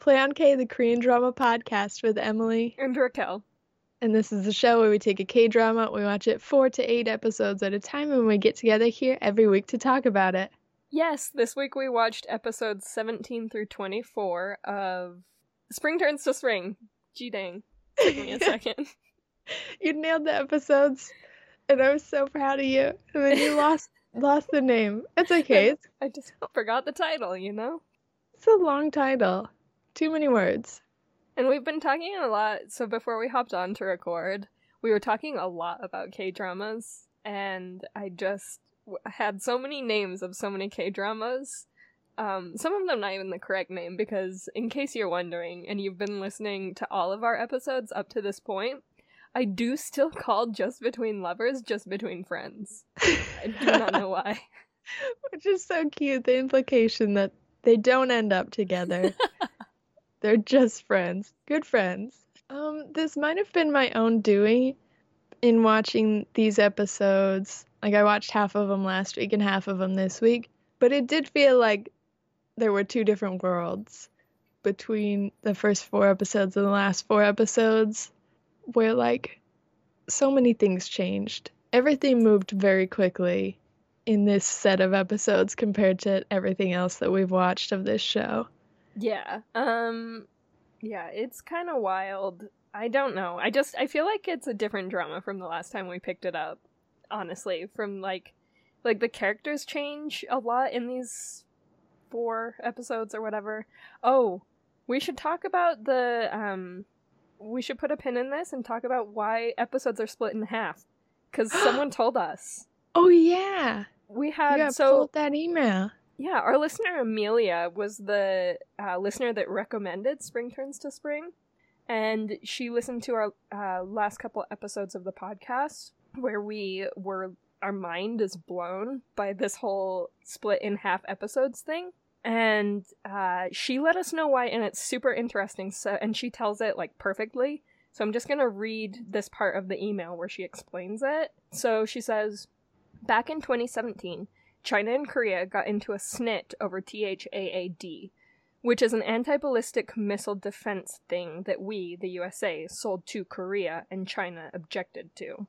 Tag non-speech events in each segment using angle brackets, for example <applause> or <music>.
Play on K, the Korean drama podcast with Emily. And Raquel. And this is the show where we take a K drama, we watch it four to eight episodes at a time, and we get together here every week to talk about it. Yes, this week we watched episodes 17 through 24 of Spring Turns to Spring. Gee dang. Took me a <laughs> second. you nailed the episodes, and I was so proud of you. And then you lost <laughs> lost the name. It's okay. I just forgot the title, you know? it's a long title. Too many words. And we've been talking a lot. So before we hopped on to record, we were talking a lot about K dramas, and I just w- had so many names of so many K dramas. Um, some of them not even the correct name because, in case you're wondering, and you've been listening to all of our episodes up to this point, I do still call Just Between Lovers Just Between Friends. I do not know why. <laughs> Which is so cute. The implication that they don't end up together. <laughs> They're just friends. Good friends. Um, this might have been my own doing in watching these episodes. Like I watched half of them last week and half of them this week, but it did feel like there were two different worlds between the first four episodes and the last four episodes where like so many things changed. Everything moved very quickly in this set of episodes compared to everything else that we've watched of this show. Yeah. Um yeah, it's kind of wild. I don't know. I just I feel like it's a different drama from the last time we picked it up. Honestly, from like like the characters change a lot in these four episodes or whatever. Oh, we should talk about the um we should put a pin in this and talk about why episodes are split in half cuz <gasps> someone told us. Oh yeah. We had so that email. Yeah, our listener Amelia was the uh, listener that recommended Spring Turns to Spring, and she listened to our uh, last couple episodes of the podcast where we were our mind is blown by this whole split in half episodes thing. And uh, she let us know why, and it's super interesting. So, and she tells it like perfectly. So I'm just gonna read this part of the email where she explains it. So she says, back in 2017. China and Korea got into a snit over THAAD, which is an anti ballistic missile defense thing that we, the USA, sold to Korea and China objected to.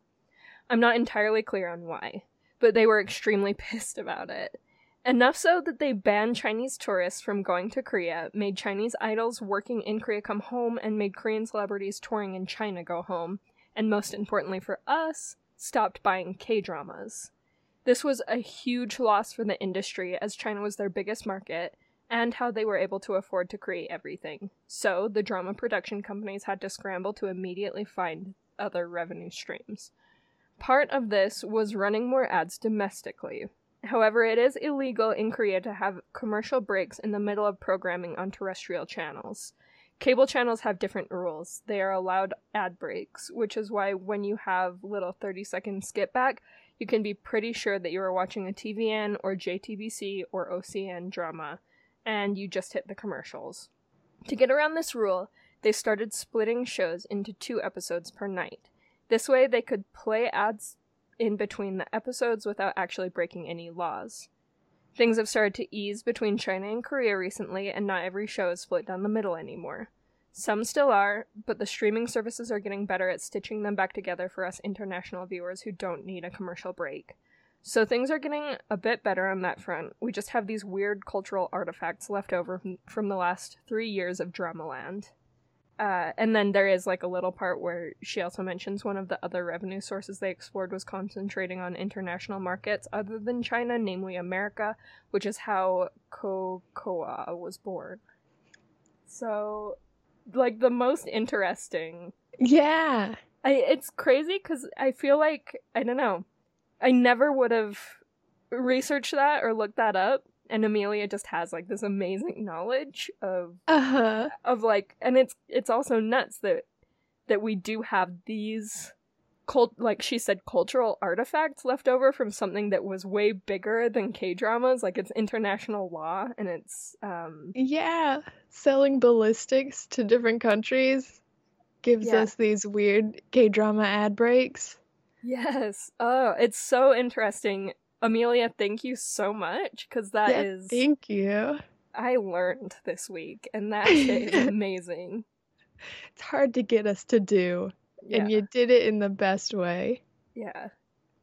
I'm not entirely clear on why, but they were extremely <laughs> pissed about it. Enough so that they banned Chinese tourists from going to Korea, made Chinese idols working in Korea come home, and made Korean celebrities touring in China go home, and most importantly for us, stopped buying K dramas. This was a huge loss for the industry as China was their biggest market and how they were able to afford to create everything. So, the drama production companies had to scramble to immediately find other revenue streams. Part of this was running more ads domestically. However, it is illegal in Korea to have commercial breaks in the middle of programming on terrestrial channels. Cable channels have different rules. They are allowed ad breaks, which is why when you have little 30 second skip back, you can be pretty sure that you are watching a TVN or JTBC or OCN drama, and you just hit the commercials. To get around this rule, they started splitting shows into two episodes per night. This way, they could play ads in between the episodes without actually breaking any laws. Things have started to ease between China and Korea recently, and not every show is split down the middle anymore. Some still are, but the streaming services are getting better at stitching them back together for us international viewers who don't need a commercial break. So things are getting a bit better on that front. We just have these weird cultural artifacts left over from, the last three years of Dramaland. Uh, and then there is like a little part where she also mentions one of the other revenue sources they explored was concentrating on international markets other than China, namely America, which is how Kocowa was born. So, like the most interesting. Yeah. I it's crazy because I feel like I don't know. I never would have researched that or looked that up, and Amelia just has like this amazing knowledge of Uh-huh. of like and it's it's also nuts that that we do have these cult like she said cultural artifacts left over from something that was way bigger than K-dramas like it's international law and it's um Yeah. Selling ballistics to different countries gives Yeah. us these weird K-drama ad breaks. yes oh it's so interesting Amelia thank you so much cuz that Yeah, is Thank you. I learned this week, and that <laughs> is amazing. It's hard to get us to do, Yeah. and you did it in the best way. yeah.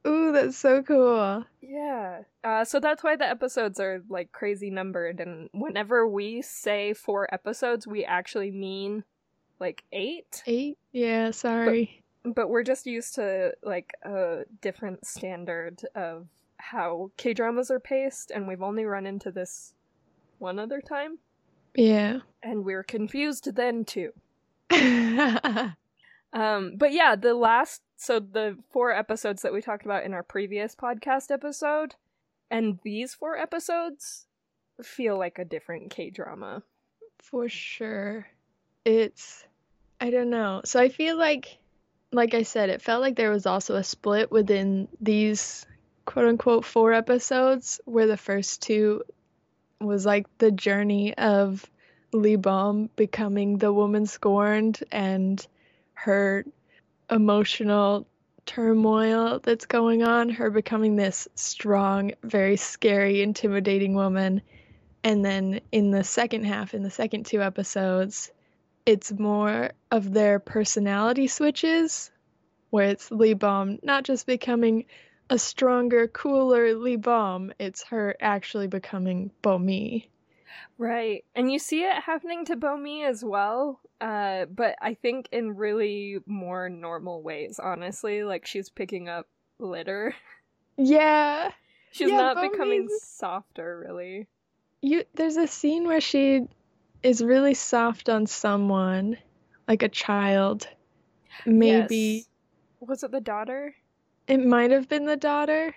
Ooh, that's so cool. Yeah. Uh, so that's why the episodes are like crazy numbered, and whenever we say four episodes, we actually mean like eight. Eight? Yeah, sorry. But we're just used to like a different standard of how K dramas are paced, and we've only run into this one other time, Yeah. and we are confused then too. <laughs> Um, but yeah, the last so the four episodes that we talked about in our previous podcast episode, and these four episodes feel like a different K drama. For sure. It's I don't know. So I feel like like I said, it felt like there was also a split within these quote unquote four episodes where the first two was like the journey of Lee Bom becoming the woman scorned and her emotional turmoil that's going on, her becoming this strong, very scary, intimidating woman. And then in the second half, in the second two episodes, it's more of their personality switches, where it's Lee Bom not just becoming a stronger, cooler Lee Bom, it's her actually becoming Bomi. Right. And you see it happening to Bomi as well. Uh, but I think in really more normal ways, honestly. Like she's picking up litter. Yeah, She's Yeah, not becoming softer, really. you. There's a scene where she is really soft on someone, like a child. Maybe Yes. Was it the daughter? it might have been the daughter,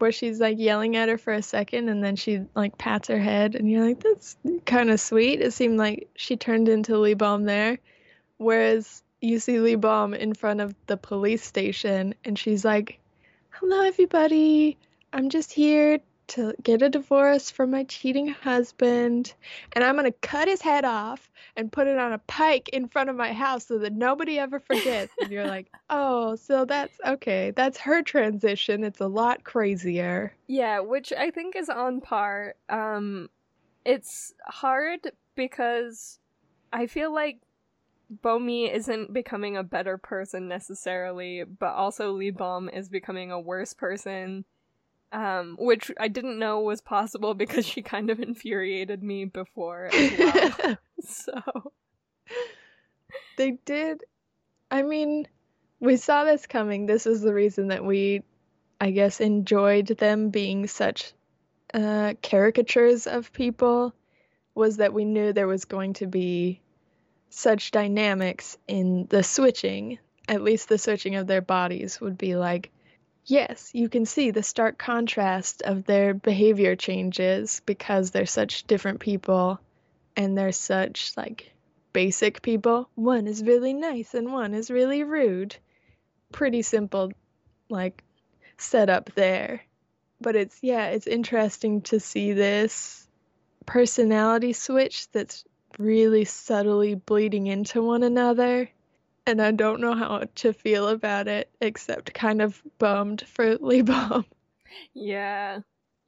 where she's like yelling at her for a second and then she like pats her head, and you're like, that's kind of sweet. It seemed like she turned into Lee Bom there. Whereas you see Lee Bom in front of the police station and she's like, Hello, everybody. I'm just here to get a divorce from my cheating husband, and I'm gonna cut his head off and put it on a pike in front of my house so that nobody ever forgets. and you're like, <laughs> Oh, so that's okay. That's her transition. It's a lot crazier. Yeah, which I think is on par. Um it's hard because I feel like Bomi isn't becoming a better person necessarily, but also Lee Bom is becoming a worse person. Um, which I didn't know was possible because she kind of infuriated me before as well. <laughs> so they did. I mean, we saw this coming. This is the reason that we, I guess, enjoyed them being such uh, caricatures of people, was that we knew there was going to be such dynamics in the switching. At least the switching of their bodies would be like, yes, you can see the stark contrast of their behavior changes because they're such different people and they're such like basic people. One is really nice and one is really rude. Pretty simple, like, setup there. But it's, yeah, it's interesting to see this personality switch that's really subtly bleeding into one another. And I don't know how to feel about it except kind of bummed for Lee Bom. Yeah.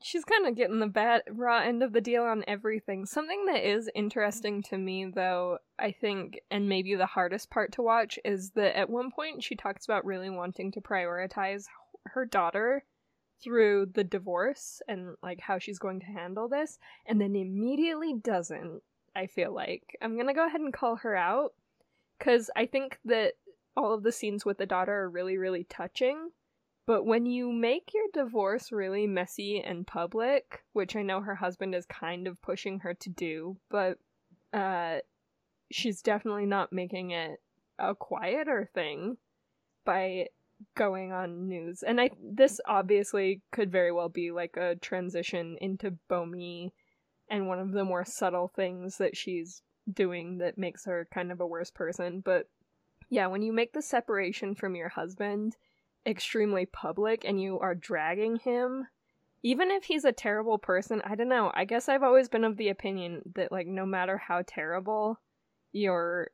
She's kind of getting the bad raw end of the deal on everything. Something that is interesting to me though, I think, and maybe the hardest part to watch is that at one point she talks about really wanting to prioritize her daughter through the divorce and like how she's going to handle this and then immediately doesn't. I feel like I'm going to go ahead and call her out cuz I think that all of the scenes with the daughter are really really touching. But when you make your divorce really messy and public, which I know her husband is kind of pushing her to do, but uh she's definitely not making it a quieter thing by going on news. And I this obviously could very well be like a transition into Bomi and one of the more subtle things that she's doing that makes her kind of a worse person, but yeah, when you make the separation from your husband extremely public and you are dragging him even if he's a terrible person i don't know i guess i've always been of the opinion that like no matter how terrible your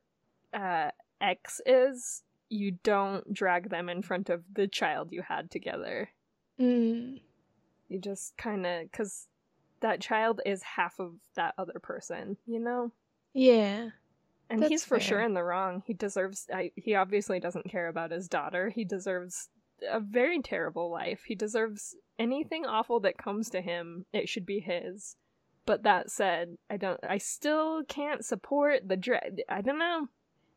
uh ex is you don't drag them in front of the child you had together Mm. you just kind of because that child is half of that other person, you know? Yeah. And he's for fair. sure in the wrong. He deserves. I, he obviously doesn't care about his daughter. He deserves a very terrible life. He deserves anything awful that comes to him. It should be his. But that said, I don't. I still can't support the dread. I don't know.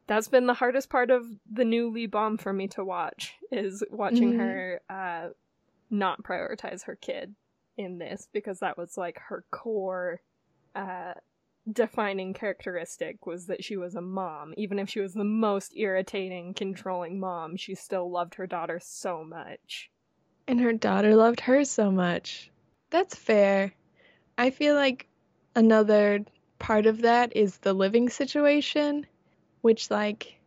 That's been the hardest part of the new Lee Bom for me to watch. Is watching Mhm. her uh, not prioritize her kid in this because that was like her core uh, defining characteristic was that she was a mom. Even if she was the most irritating, controlling mom, she still loved her daughter so much. And her daughter loved her so much. That's fair. I feel like another part of that is the living situation, which, like,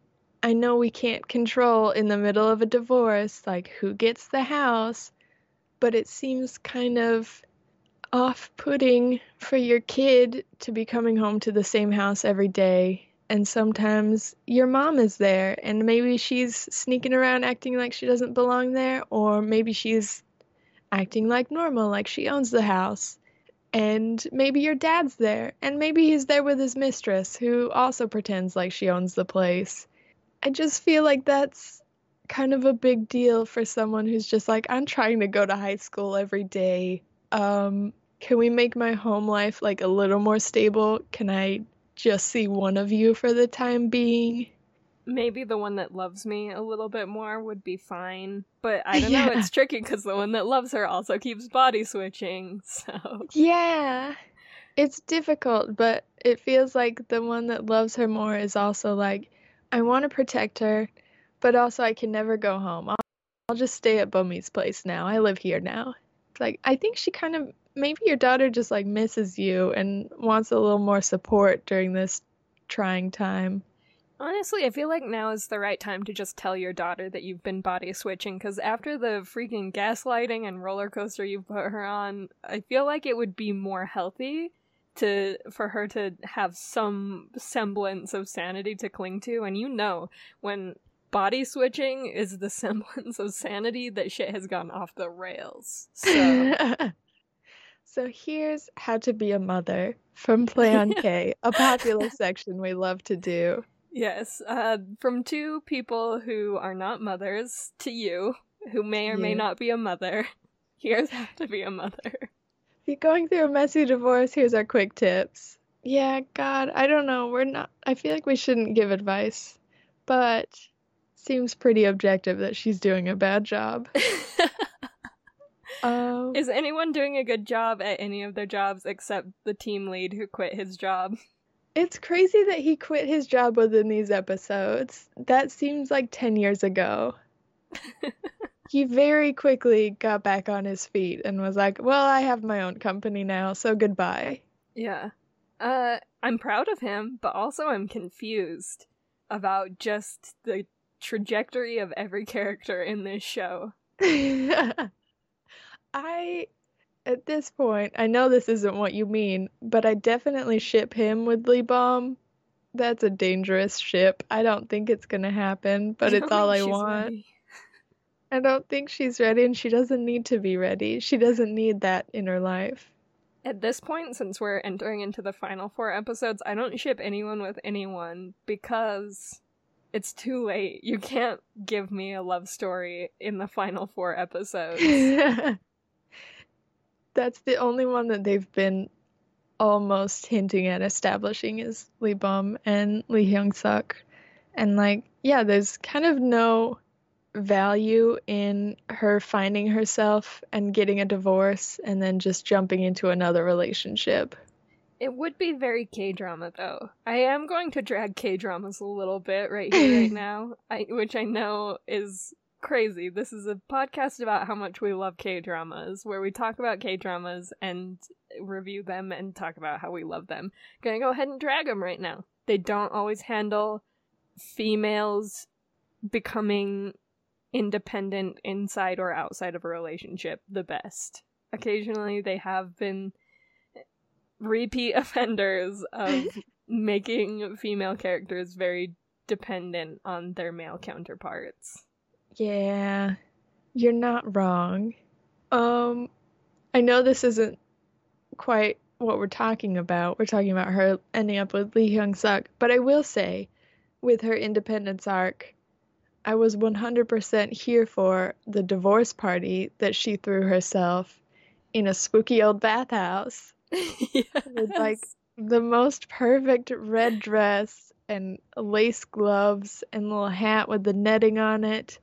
I know we can't control in the middle of a divorce, like, who gets the house, but it seems kind of off putting for your kid to be coming home to the same house every day. And sometimes your mom is there, and maybe she's sneaking around acting like she doesn't belong there, or maybe she's acting like normal, like she owns the house. And maybe your dad's there, and maybe he's there with his mistress, who also pretends like she owns the place. I just feel like that's kind of a big deal for someone who's just like, I'm trying to go to high school every day. Um, can we make my home life like a little more stable? Can I just see one of you for the time being? Maybe the one that loves me a little bit more would be fine, but I <laughs> don't know. It's tricky because the one that loves her also keeps body switching. <laughs> So Yeah. It's difficult, but it feels like the one that loves her more is also like, I want to protect her, but also I can never go home. I'll, I'll just stay at Bomi's place now. I live here now. It's like, I think she kind of, maybe your daughter just like misses you and wants a little more support during this trying time. honestly, I feel like now is the right time to just tell your daughter that you've been body switching. Because after the freaking gaslighting and roller coaster you put her on, I feel like it would be more healthy to for her to have some semblance of sanity to cling to. And you know, when body switching is the <laughs> semblance of sanity, that shit has gone off the rails. So. <laughs> So here's how to be a mother from Play on K, a popular <laughs> section we love to do. Yes, uh, from two people who are not mothers to you, who may or may not be a mother. <laughs> Here's how to be a mother. If you're going through a messy divorce, here's our quick tips. Yeah, God, I don't know. We're not, I feel like we shouldn't give advice, but seems pretty objective that she's doing a bad job. <laughs> Um, Is anyone doing a good job at any of their jobs except the team lead who quit his job? it's crazy that he quit his job within these episodes. That seems like 10 years ago. <laughs> he very quickly got back on his feet and was like, Well, I have my own company now, so goodbye. Yeah. Uh, I'm proud of him, but also I'm confused about just the trajectory of every character in this show. <laughs> I, at this point, I know this isn't what you mean, but I definitely ship him with Lee Bom. That's a dangerous ship. I don't think it's gonna happen, but it's all I want. ready. <laughs> I don't think she's ready, and she doesn't need to be ready. She doesn't need that in her life. At this point, since we're entering into the final four episodes, I don't ship anyone with anyone because it's too late. You can't give me a love story in the final four episodes. <laughs> That's the only one that they've been almost hinting at establishing is Lee Bom and Lee Hyung Suk. And like, yeah, there's kind of no value in her finding herself and getting a divorce and then just jumping into another relationship. It would be very K drama though. I am going to drag K dramas a little bit right here, right <laughs> now, I, which I know is crazy. This is a podcast about how much we love K dramas, where we talk about K dramas and review them and talk about how we love them. Gonna go ahead and drag them right now. They don't always handle females becoming independent inside or outside of a relationship the best. Occasionally, they have been repeat <laughs> offenders of making female characters very dependent on their male counterparts. Yeah, you're not wrong. Um, I know this isn't quite what we're talking about. We're talking about her ending up with Lee Hyung Suk. But I will say, with her independence arc, I was 100% here for the divorce party that she threw herself in a spooky old bathhouse. <laughs> yes. With like the most perfect red dress and lace gloves and little hat with the netting on it.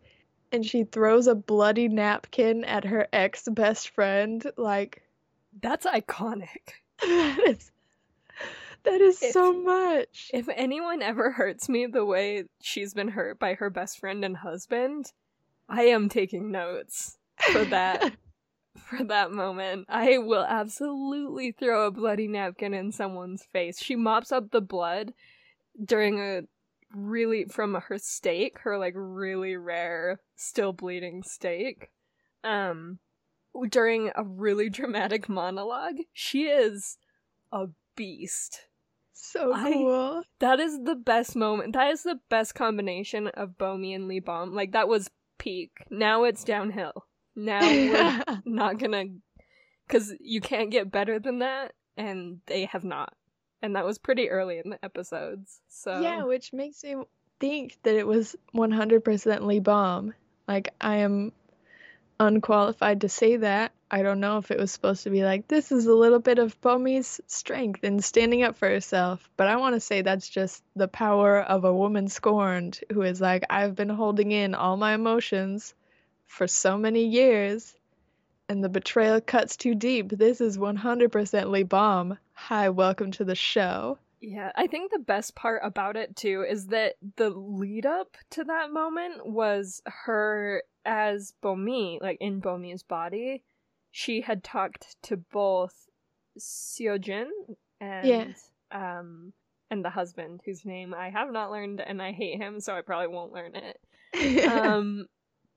And she throws a bloody napkin at her ex best friend. Like, That's iconic. <laughs> that is, that is If- so much. If anyone ever hurts me the way she's been hurt by her best friend and husband, I am taking notes for that <laughs> for that moment. I will absolutely throw a bloody napkin in someone's face. She mops up the blood during a really from her steak, her like really rare still bleeding steak. Um during a really dramatic monologue. She is a beast. so I- cool. That is the best moment. That is the best combination of Bomi and Lee Bom. Like that was peak. Now it's downhill. Now <laughs> we're not gonna, because you can't get better than that, and they have not. And that was pretty early in the episodes. So Yeah, which makes me think that it was 100% Lee Bom. Like, I am unqualified to say that. I don't know if it was supposed to be like, this is a little bit of Bomi's strength in standing up for herself. But I want to say that's just the power of a woman scorned who is like, I've been holding in all my emotions for so many years. And the betrayal cuts too deep. This is 100% Lee Bom. Hi, welcome to the show. Yeah, I think the best part about it too is that the lead up to that moment was her as Bomi, like in Bomi's body. She had talked to both Seojin and Yeah. um and the husband whose name I have not learned and I hate him so I probably won't learn it. <laughs> um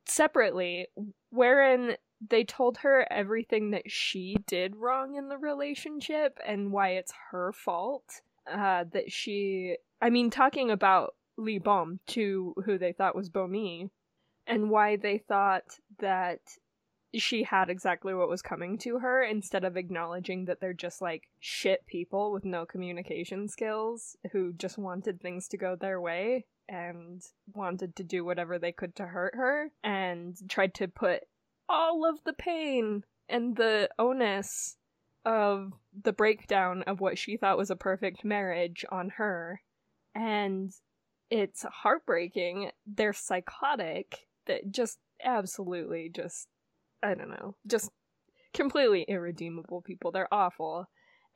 separately wherein they told her everything that she did wrong in the relationship and why it's her fault uh that she i mean talking about lee bom to who they thought was bomi and why they thought that she had exactly what was coming to her instead of acknowledging that they're just like shit people with no communication skills who just wanted things to go their way and wanted to do whatever they could to hurt her and tried to put all of the pain and the onus of the breakdown of what she thought was a perfect marriage on her. And it's heartbreaking. They're psychotic. That just absolutely just I don't know, just completely irredeemable people. They're awful.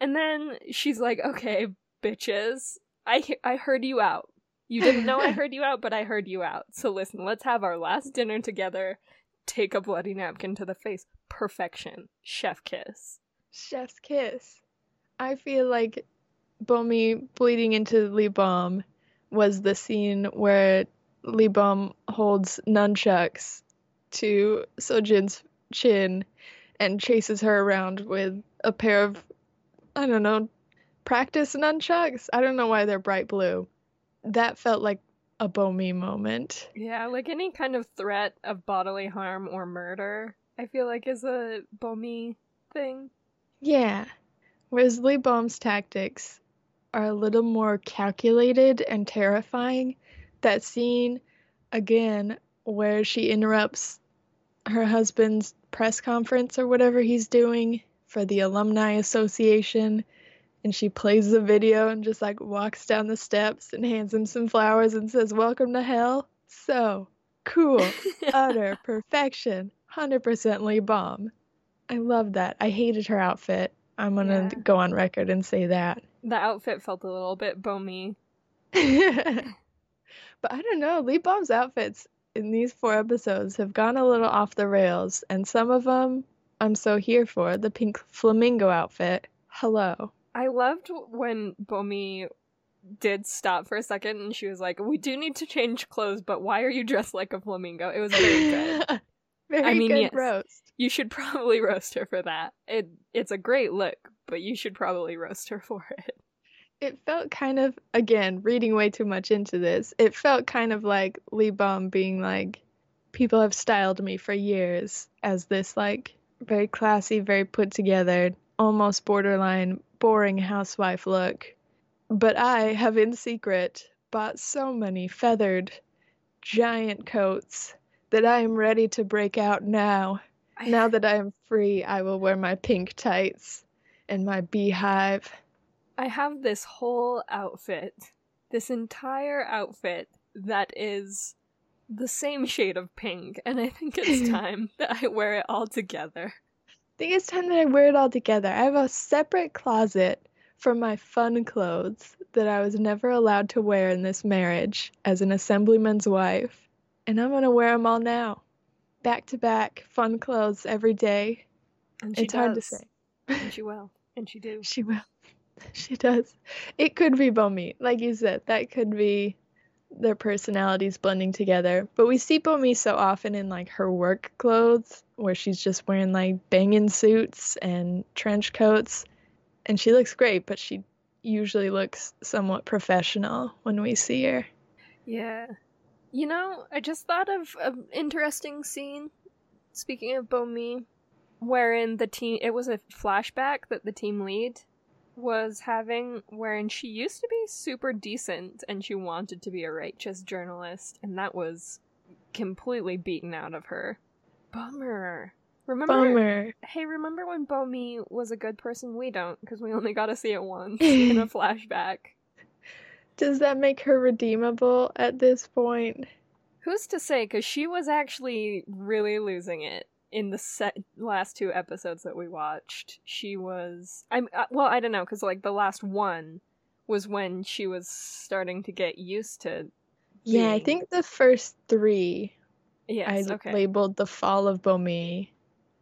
And then she's like, "Okay, bitches, I he- I heard you out. You didn't know I <laughs> heard you out, but I heard you out. So listen, let's have our last dinner together. Take a bloody napkin to the face. Perfection. Chef kiss. Chef's kiss. I feel like Bomi bleeding into Lee Bom was the scene where Lee Bom holds nunchucks to Sojin's chin and chases her around with a pair of, I don't know, practice nunchucks. I don't know why they're bright blue. That felt like a Bomi moment. Yeah, like any kind of threat of bodily harm or murder, I feel like is a Bomi thing. Yeah. Whereas Lee Bom's tactics are a little more calculated and terrifying. That scene, again, where she interrupts her husband's press conference or whatever he's doing for the Alumni Association, and she plays the video and just like walks down the steps and hands him some flowers and says, Welcome to hell. So cool. <laughs> Utter perfection. 100% Lee Bom. I love that. I hated her outfit. I'm gonna Yeah. go on record and say that. the outfit felt a little bit Bomi. <laughs> but I don't know. Lee Bom's outfits in these four episodes have gone a little off the rails, and some of them I'm so here for. The pink flamingo outfit. Hello. I loved when Bomi did stop for a second and she was like, We do need to change clothes, but why are you dressed like a flamingo? It was very good. <laughs> Very I mean, good yes. roast. You should probably <laughs> roast her for that. It it's a great look, but you should probably roast her <laughs> for it. It felt kind of, again, reading way too much into this, it felt kind of like Lee Bom being like, people have styled me for years as this, like, very classy, very put together almost borderline boring housewife look. But I have in secret bought so many feathered giant coats that I am ready to break out now. I- Now that I am free, I will wear my pink tights and my beehive. I have this whole outfit, this entire outfit that is the same shade of pink, and I think it's <laughs> time that I wear it all together. I think it's time that I wear it all together. I have a separate closet for my fun clothes that I was never allowed to wear in this marriage as an assemblyman's wife, and I'm gonna wear them all now. Back to back, fun clothes every day. And she It's hard to say. And she will. And she <laughs> do. She will. <laughs> She does. It could be Bomi, like you said. That could be their personalities blending together. But we see Bomi so often in like her work clothes, where she's just wearing like banging suits and trench coats, and she looks great. But she usually looks somewhat professional when we see her. Yeah. You know, I just thought of an interesting scene, speaking of Bomi, wherein the team, it was a flashback that the team lead was having, wherein she used to be super decent and she wanted to be a righteous journalist, and that was completely beaten out of her. Bummer. Remember? Bummer. Hey, remember when Bomi was a good person? We don't, because we only got to see it once <laughs> in a flashback. Does that make her redeemable at this point? Who's to say? Because she was actually really losing it in the set last two episodes that we watched. She was. I'm uh, well. I don't know because like the last one was when she was starting to get used to. Yeah, I think the first three Yes. I okay. labeled the fall of Bomi,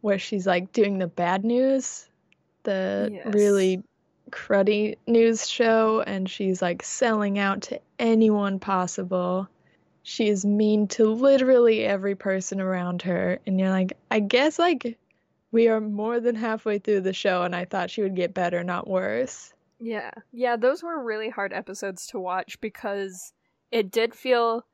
where she's like doing the bad news, the Yes. really cruddy news show, and she's like selling out to anyone possible. She is mean to literally every person around her, and you're like, I guess like we are more than halfway through the show, and I thought she would get better, not worse. Yeah. Yeah, those were really hard episodes to watch because it did feel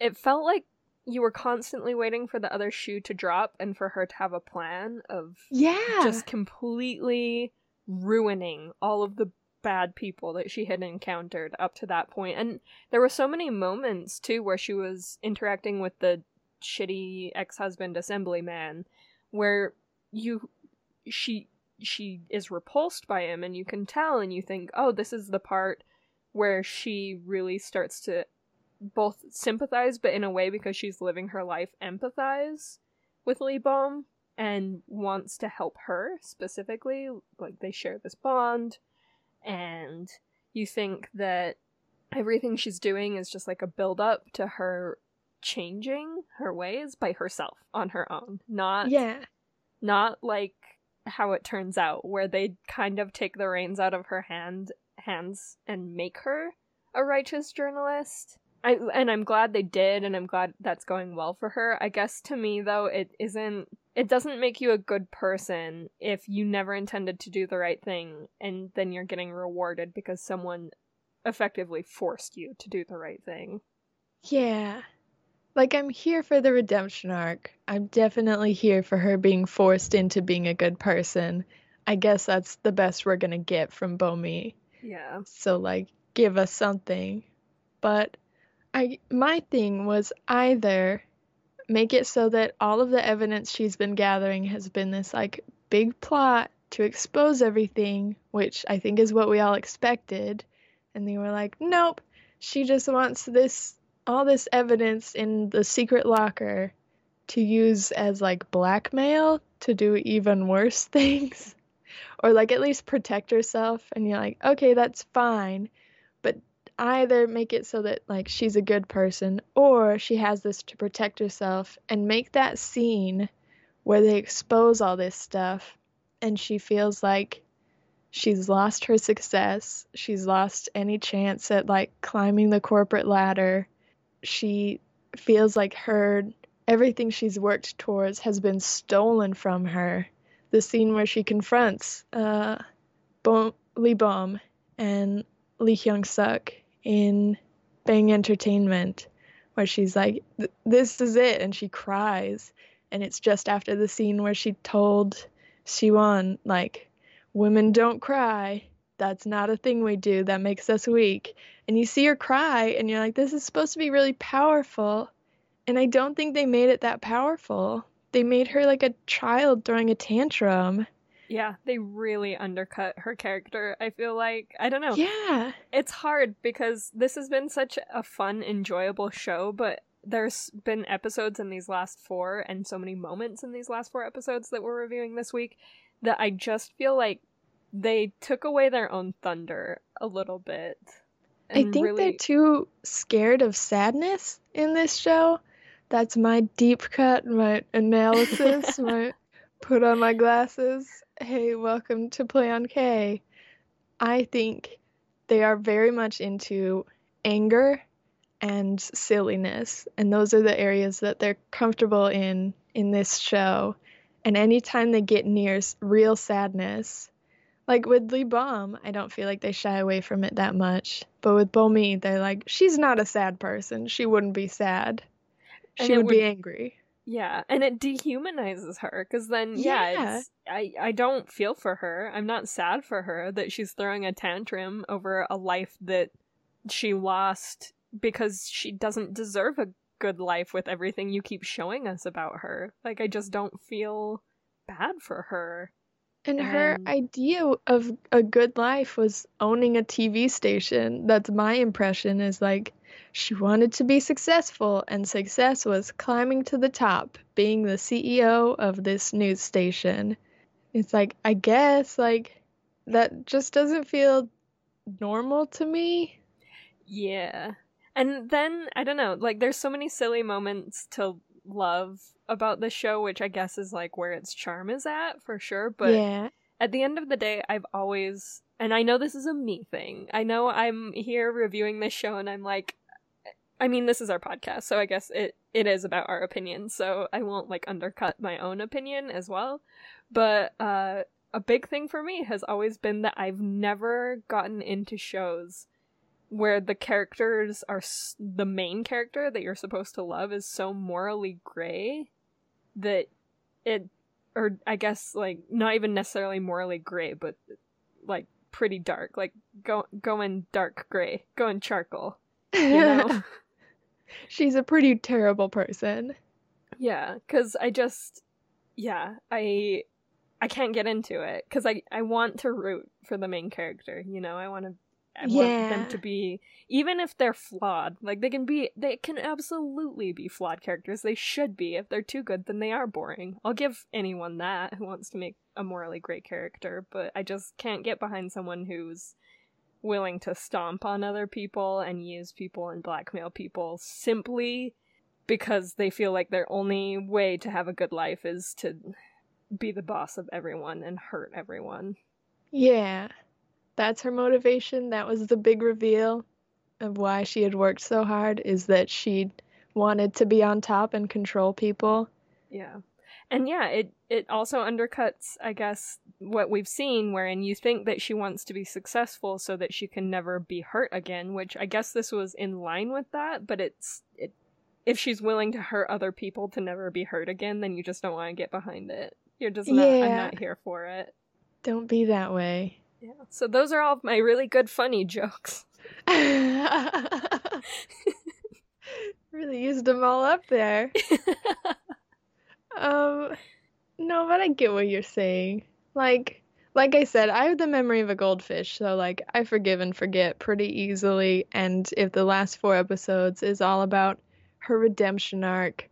it felt like you were constantly waiting for the other shoe to drop and for her to have a plan of Yeah, just completely ruining all of the bad people that she had encountered up to that point. And there were so many moments too where she was interacting with the shitty ex-husband assemblyman where you she she is repulsed by him and you can tell and you think, "Oh, this is the part where she really starts to both sympathize but in a way because she's living her life empathize with Lee Bom and wants to help her specifically. Like they share this bond, and you think that everything she's doing is just like a build up to her changing her ways by herself on her own, not yeah, not like how it turns out where they kind of take the reins out of her hand hands and make her a righteous journalist. I and I'm glad they did and I'm glad that's going well for her. I guess to me though it isn't it doesn't make you a good person if you never intended to do the right thing and then you're getting rewarded because someone effectively forced you to do the right thing. Yeah. Like, I'm here for the redemption arc. I'm definitely here for her being forced into being a good person. I guess that's the best we're gonna get from Bomi. Yeah. So, like, give us something. But I, my thing was either make it so that all of the evidence she's been gathering has been this, like, big plot to expose everything, which I think is what we all expected. And they were like, nope, she just wants this all this evidence in the secret locker to use as like blackmail to do even worse <laughs> things or like at least protect herself and you're like okay that's fine either make it so that like she's a good person or she has this to protect herself and make that scene where they expose all this stuff and she feels like she's lost her success she's lost any chance at like climbing the corporate ladder she feels like her everything she's worked towards has been stolen from her. The scene where she confronts uh, Lee Bom and Lee Hyung Suk in Bang Entertainment, where she's like, "This is it," and she cries, and it's just after the scene where she told Siwon like, women don't cry. That's not a thing we do. That makes us weak. And you see her cry, and you're like, this is supposed to be really powerful. And I don't think they made it that powerful. They made her like a child throwing a tantrum. Yeah, they really undercut her character. I feel like I don't know. Yeah. It's hard because this has been such a fun, enjoyable show, but there's been episodes in these last four and so many moments in these last four episodes that we're reviewing this week that I just feel like they took away their own thunder a little bit. I think really... they're too scared of sadness in this show. That's my deep cut, my analysis, <laughs> my put on my glasses. Hey, welcome to Play on K. I think they are very much into anger and silliness, and those are the areas that they're comfortable in in this show. And anytime they get near real sadness, like with Lee Bom, I don't feel like they shy away from it that much. But with Bomi, they're like, she's not a sad person. She wouldn't be sad. She would, would be angry. Yeah, and it dehumanizes her because then yeah, yeah, I I don't feel for her. I'm not sad for her that she's throwing a tantrum over a life that she lost because she doesn't deserve a good life with everything you keep showing us about her. Like I just don't feel bad for her. And, and her idea of a good life was owning a TV station. That's my impression is like she wanted to be successful, and success was climbing to the top, being the CEO of this news station. It's like, I guess, like, that just doesn't feel normal to me. Yeah. And then, I don't know, like, there's so many silly moments to love about the show, which I guess is, like, where its charm is at, for sure. But yeah. at the end of the day, I've always, and I know this is a me thing, I know I'm here reviewing this show and I'm like, I mean, this is our podcast, so I guess it it is about our opinions. So I won't like undercut my own opinion as well. But uh, a big thing for me has always been that I've never gotten into shows where the characters are s- the main character that you're supposed to love is so morally gray that it or I guess like not even necessarily morally gray, but like pretty dark, like go going dark gray, going charcoal. You know? <laughs> She's a pretty terrible person. Yeah, cuz I just yeah, I I can't get into it cuz I I want to root for the main character, you know? I want to I yeah. want them to be even if they're flawed. Like they can be they can absolutely be flawed characters. They should be. If they're too good, then they are boring. I'll give anyone that who wants to make a morally great character, but I just can't get behind someone who's willing to stomp on other people and use people and blackmail people simply because they feel like their only way to have a good life is to be the boss of everyone and hurt everyone. Yeah. That's her motivation. That was the big reveal of why she had worked so hard is that she wanted to be on top and control people. Yeah. And yeah, it it also undercuts, I guess, what we've seen, wherein you think that she wants to be successful so that she can never be hurt again. Which I guess this was in line with that, but it's it. If she's willing to hurt other people to never be hurt again, then you just don't want to get behind it. You're just not. Yeah. I'm not here for it. Don't be that way. Yeah. So those are all my really good funny <laughs> jokes. <laughs> really used them all up there. <laughs> um no, but I get what you're saying. Like like I said, I have the memory of a goldfish, so like I forgive and forget pretty easily. And if the last four episodes is all about her redemption arc,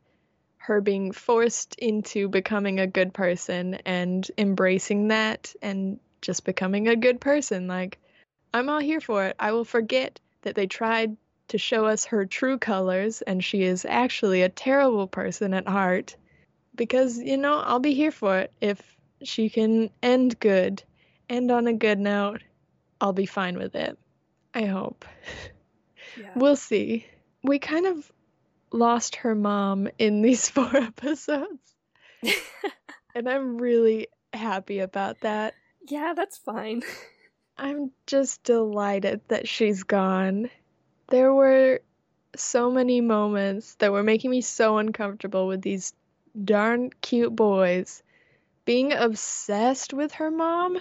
her being forced into becoming a good person and embracing that and just becoming a good person, like I'm all here for it. I will forget that they tried to show us her true colors and she is actually a terrible person at heart because you know I'll be here for it if she can end good, end on a good note. I'll be fine with it. I hope. <laughs> Yeah. We'll see. We kind of lost her mom in these <laughs> four episodes. <laughs> and I'm really happy about that. Yeah, that's fine. I'm just delighted that she's gone. There were so many moments that were making me so uncomfortable with these darn cute boys being obsessed with her mom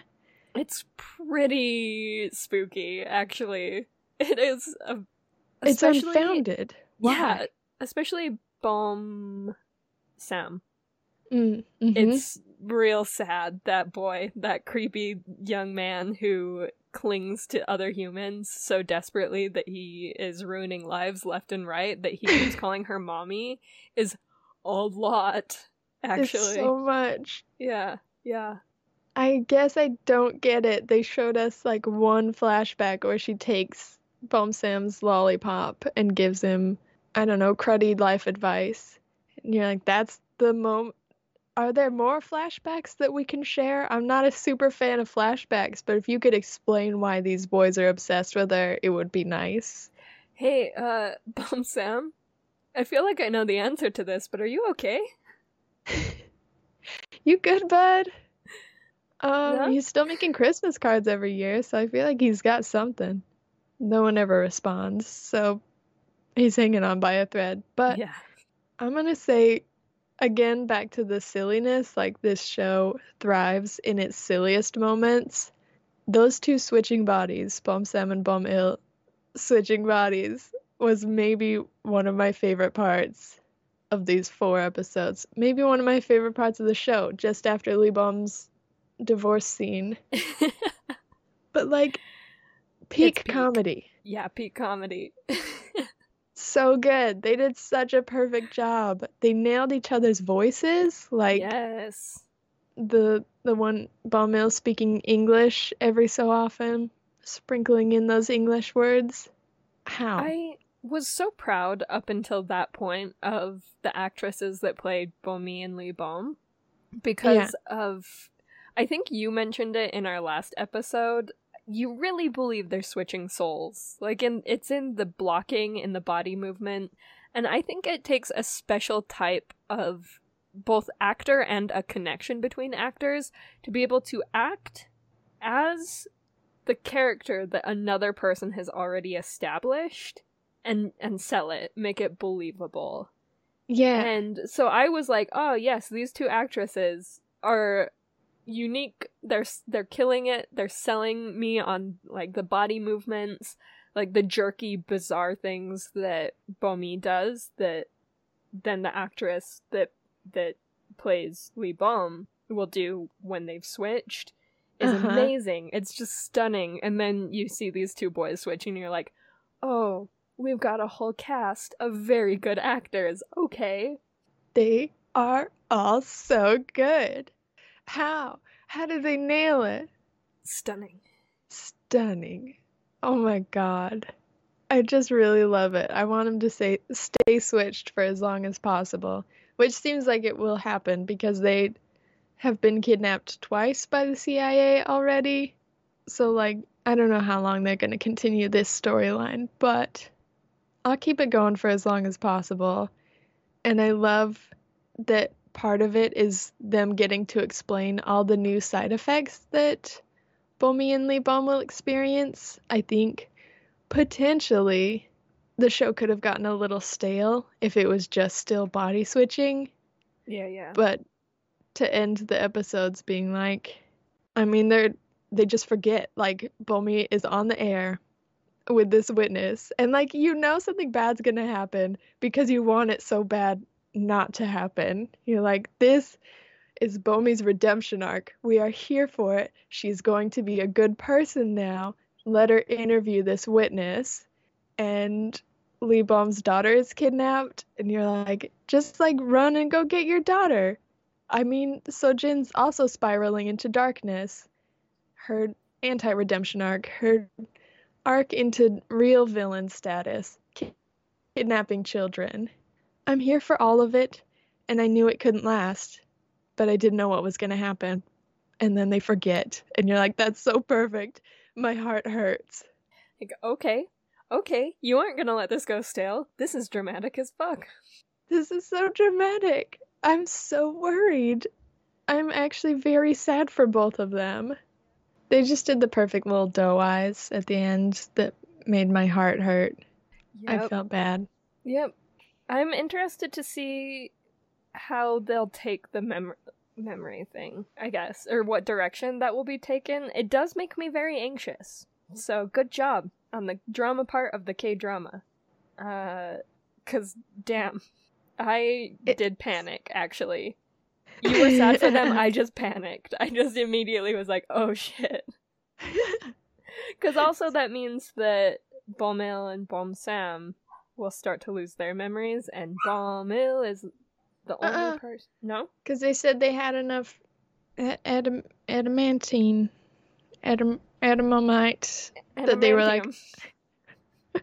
It's pretty spooky, actually. It is. A, It's unfounded. Why? Yeah, especially Bom Sam. Mm, mhm. It's real sad, that boy, that creepy young man who clings to other humans so desperately that he is ruining lives left and right, that he keeps <laughs> calling her mommy, is a lot, actually. It's so much. Yeah, yeah. I guess I don't get it. They showed us like one flashback where she takes Bom Sam's lollipop and gives him, I don't know, cruddy life advice. And you're like, that's the moment. Are there more flashbacks that we can share? I'm not a super fan of flashbacks, but if you could explain why these boys are obsessed with her, it would be nice. Hey, uh, <laughs> Bom Sam, I feel like I know the answer to this, but are you okay? <laughs> You good, bud? Um, Yeah? he's still making Christmas cards every year, so I feel like he's got something. No one ever responds, so he's hanging on by a thread. But yeah. I'm gonna say, again, back to the silliness, like this show thrives in its silliest moments. Those two switching bodies, Bom Sam and Bomil, switching bodies, was maybe one of my favorite parts of these four episodes. Maybe one of my favorite parts of the show, just after Lee Bom's divorce scene. <laughs> But like, peak peak. comedy. yeah, peak comedy. <laughs> So good. They did such a perfect job. They nailed each other's voices. Like, yes. the the one Bomil speaking English every so often, sprinkling in those English words. How? I was so proud up until that point of the actresses that played Bomi and Lee Bom because of I think you mentioned it in our last episode. You really believe they're switching souls. Like in it's in the blocking in the body movement and I think it takes a special type of both actor and a connection between actors to be able to act as the character that another person has already established and and sell it, make it believable. yeah. And so I was like, "Oh, yes, these two actresses are unique. They're they're killing it. They're selling me on like the body movements, like the jerky bizarre things that Bomi does that then the actress that that plays Lee Bom will do when they've switched is Uh-huh. amazing. It's just stunning. And then you see these two boys switching and you're like, "Oh, we've got a whole cast of very good actors. Okay. They are all so good. How? How did they nail it? Stunning. Stunning. Oh my god. I just really love it. I want him to say stay switched for as long as possible, which seems like it will happen because they have been kidnapped twice by the CIA already. So like I don't know how long they're going to continue this storyline, but I'll keep it going for as long as possible. And I love that part of it is them getting to explain all the new side effects that Bomi and Lee Bom will experience. I think potentially the show could have gotten a little stale if it was just still body switching, Yeah, yeah. but to end the episodes being like, I mean, they're they just forget like Bomi is on the air with this witness, and like you know something bad's gonna happen because you want it so bad not to happen. You're like, this is Bomi's redemption arc. We are here for it. She's going to be a good person now. Let her interview this witness. And Lee Bom's daughter is kidnapped. And you're like, just like run and go get your daughter. I mean, Sojin's also spiraling into darkness. Her anti redemption arc, her arc into real villain status, kidnapping children. I'm here for all of it, and I knew it couldn't last, but I didn't know what was going to happen. And then they forget, and you're like, that's so perfect. My heart hurts. Like, okay, okay, you aren't gonna let this go stale. This is dramatic as fuck. This is so dramatic. I'm so worried. I'm actually very sad for both of them. They just did the perfect little doe eyes at the end that made my heart hurt. I felt bad. Yep. I'm interested to see how they'll take the mem memory thing, I guess, or what direction that will be taken, it does make me very anxious. So good job on the drama part of the K drama. Uh, cause damn, I It- did panic actually. You were sad for them, I <laughs> just panicked. I just immediately was like, oh shit. <laughs> Cause also that means that Bomil and Bom Sam will start to lose their memories, and Bomil is the only Uh-uh. person. No? Because they said they had enough adam adamantine, adam adamamite. That they were like- <laughs>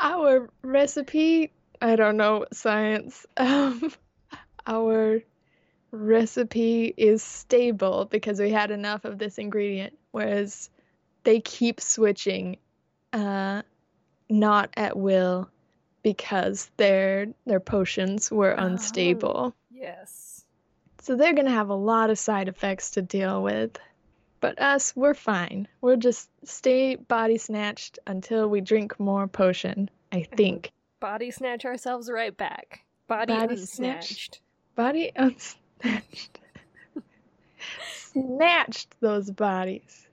Our recipe, I don't know science. Um, our recipe is stable because we had enough of this ingredient, whereas they keep switching, uh, not at will, because their their potions were Oh. unstable. Yes. So they're gonna have a lot of side effects to deal with. But us, we're fine. We'll just stay body snatched until we drink more potion, I think. Body snatch ourselves right back. Body, Body unsnatched. Body unsnatched. Snatched those bodies.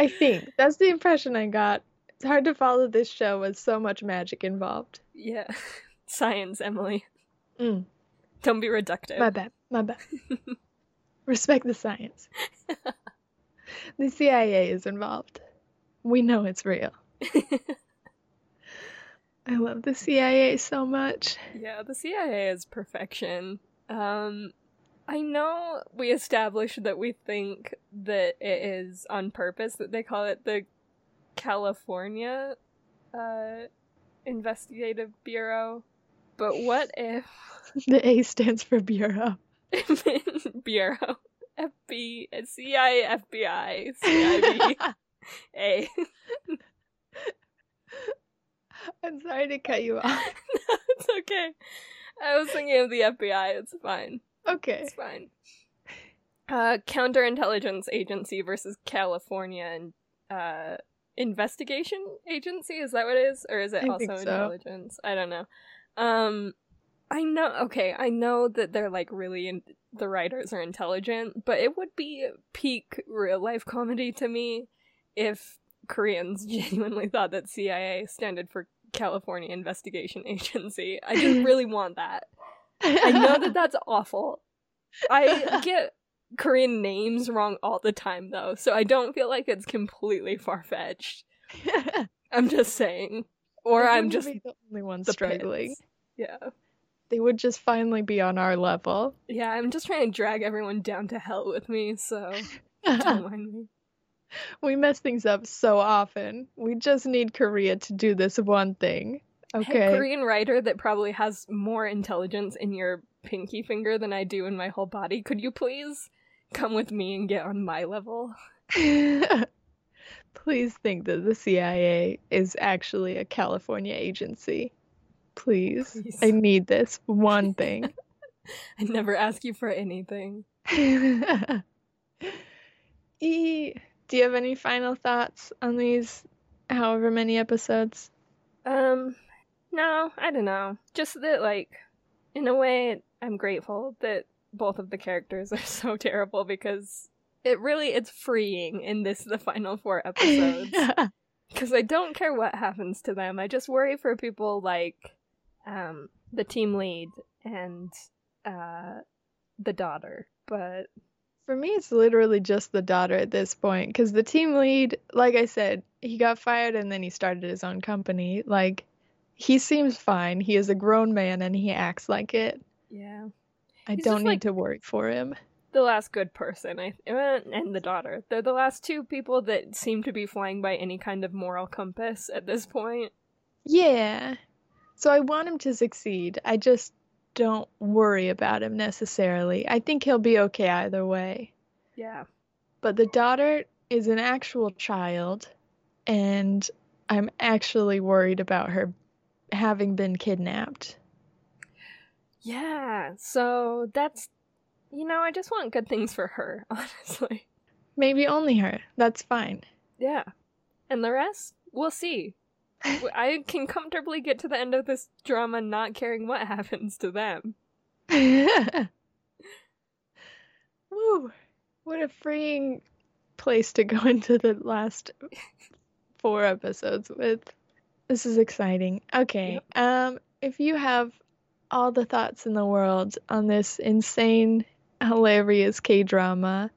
I think. That's the impression I got. It's hard to follow this show with so much magic involved. Yeah. <laughs> Science, Emily. Mm, Don't be reductive. my bad. My bad. Respect the science. <laughs> the CIA is involved. We know it's real. <laughs> I love the CIA so much. Yeah, the CIA is perfection. Um, I know we established that we think that it is on purpose that they call it the California uh, Investigative Bureau, but what if <laughs> The A stands for Bureau. <laughs> Bureau, FB, CIA, FBI, CIB, A. <laughs> <laughs> I'm sorry to cut you <laughs> off. it's okay. I was thinking of the FBI. It's fine. Okay. It's fine. Uh, counterintelligence agency versus California and uh, investigation agency. Is that what it is, or is it I also so. intelligence? I don't know. Um, I know. Okay, I know that they're like really. In- the writers are intelligent, but it would be peak real life comedy to me if Koreans <laughs> genuinely thought that CIA stood for California Investigation <laughs> Agency. I just <laughs> really want that. I know that that's awful. I get Korean names wrong all the time, though, so I don't feel like it's completely far fetched. I'm just saying. Or I'm just. the only one the struggling. pits. Yeah. They would just finally be on our level. Yeah, I'm just trying to drag everyone down to hell with me, so don't mind me. <laughs> we mess things up so often. We just need Korea to do this one thing. Okay. Korean writer that probably has more intelligence in your pinky finger than I do in my whole body, could you please come with me and get on my level? <laughs> Please think that the CIA is actually a California agency. Please. Please. I need this one <laughs> thing. I never ask you for anything. e, do you have any final thoughts on these however many episodes? Um, no, I don't know. Just that, like, in a way, I'm grateful that both of the characters <laughs> are so terrible because it really it's freeing in this the final four <laughs> episodes because I don't care what happens to them. I just worry for people like um the team lead and uh the daughter. But For me, it's literally just the daughter at this point because the team lead, like I said, he got fired and then he started his own company. Like, he seems fine. He is a grown man and he acts like it. yeah, I He's don't need like- to worry for him. the last good person, I uh, and the daughter. They're the last two people that seem to be flying by any kind of moral compass at this point. Yeah. So I want him to succeed. I just don't worry about him necessarily. I think he'll be okay either way. Yeah. But the daughter is an actual child, and I'm actually worried about her having been kidnapped. Yeah, so that's you know, I just want good things for her, <laughs> honestly. Maybe only her. That's fine. Yeah. And the rest, we'll see. I can comfortably get to the end of this drama not caring what <laughs> happens to them. <laughs> Woo! What a freeing place to go <laughs> into the last four episodes with. This is exciting. Okay. Yep. Um, if you have all the thoughts in the world on this insane, hilarious K drama,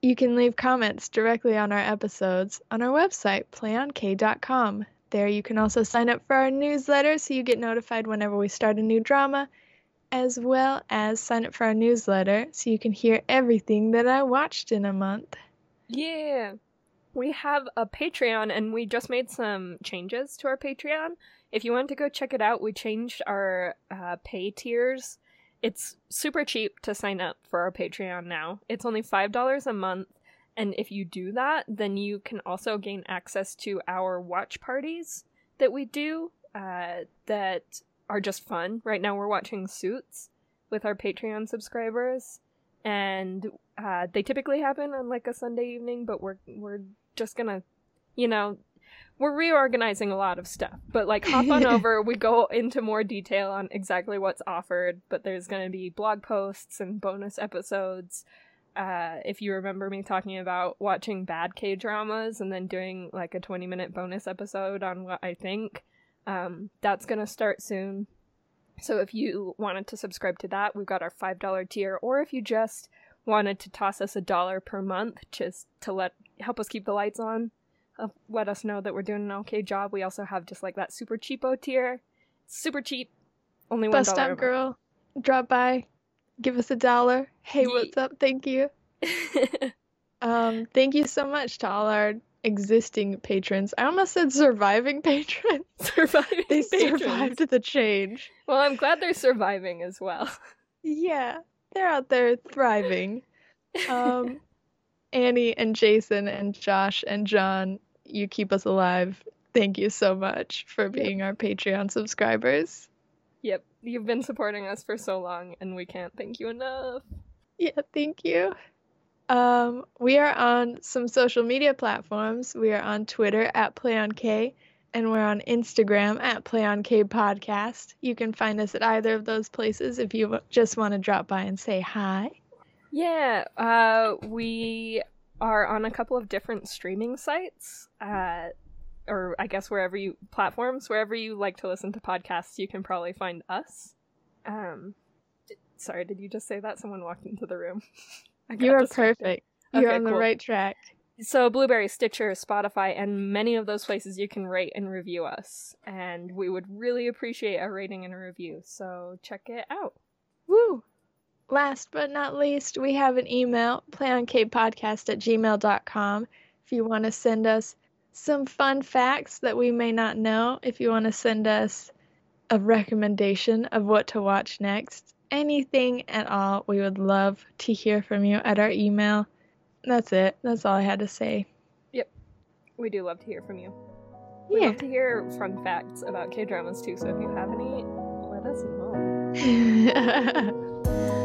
you can leave comments directly on our episodes on our website, playonk.com. There you can also sign up for our newsletter so you get notified whenever we start a new drama, as well as sign up for our newsletter so you can hear everything that I watched in a month. Yeah. We have a Patreon and we just made some changes to our Patreon. If you want to go check it out, we changed our uh, pay tiers. It's super cheap to sign up for our Patreon now. It's only $5 a month. And if you do that, then you can also gain access to our watch parties that we do uh, that are just fun. Right now, we're watching Suits with our Patreon subscribers, and uh, they typically happen on like a Sunday evening. But we're we're just gonna, you know, we're reorganizing a lot of stuff. But like, hop on <laughs> over. We go into more detail on exactly what's offered. But there's gonna be blog posts and bonus episodes. Uh, if you remember me talking about watching bad K dramas and then doing like a 20 minute bonus episode on what I think, um, that's gonna start soon. So if you wanted to subscribe to that, we've got our $5 tier, or if you just wanted to toss us a dollar per month just to let help us keep the lights on, uh, let us know that we're doing an okay job. We also have just like that super cheapo tier. Super cheap. Only one dollar. stop girl, drop by, give us a dollar. Hey, what's up? Thank you. <laughs> Um, thank you so much to all our existing patrons. I almost said surviving <laughs> patrons. surviving They patrons. survived the change. Well, I'm glad they're surviving as well. Yeah, they're out there thriving. Um, Annie and Jason and Josh and John, you keep us alive. Thank you so much for being our Patreon subscribers. Yep, you've been supporting us for so long, and we can't thank you enough. Yeah, thank you. Um, we are on some social media platforms. We are on Twitter at PlayOnK, and we're on Instagram at PlayOnK Podcast. You can find us at either of those places if you just want to drop by and say hi. Yeah, uh, we are on a couple of different streaming sites, uh, or I guess wherever you platforms, wherever you like to listen to podcasts, you can probably find us. Um, d- sorry, did you just say that? Someone walked into the room. <laughs> You are perfect. You're Okay, on the right track. So, Blubrry, Stitcher, Spotify, and many of those places you can rate and review us. And we would really appreciate a rating and a review. So, check it out. Woo! Last but not least, we have an email, playonkpodcast at gmail.com. If you want to send us some fun facts that we may not know, if you want to send us a recommendation of what to watch next, anything at all, we would love to hear from you at our email. That's it. That's all I had to say. Yep. We do love to hear from you. We Yeah. love to hear fun facts about K dramas too, so if you have any, let us know. <laughs>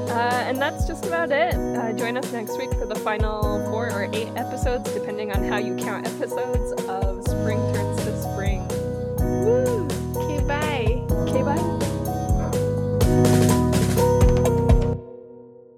Uh, and that's just about it. Uh, join us next week for the final four or eight episodes, depending on how you count episodes of Spring Turns to Spring. Woo! Okay, bye. Okay, bye.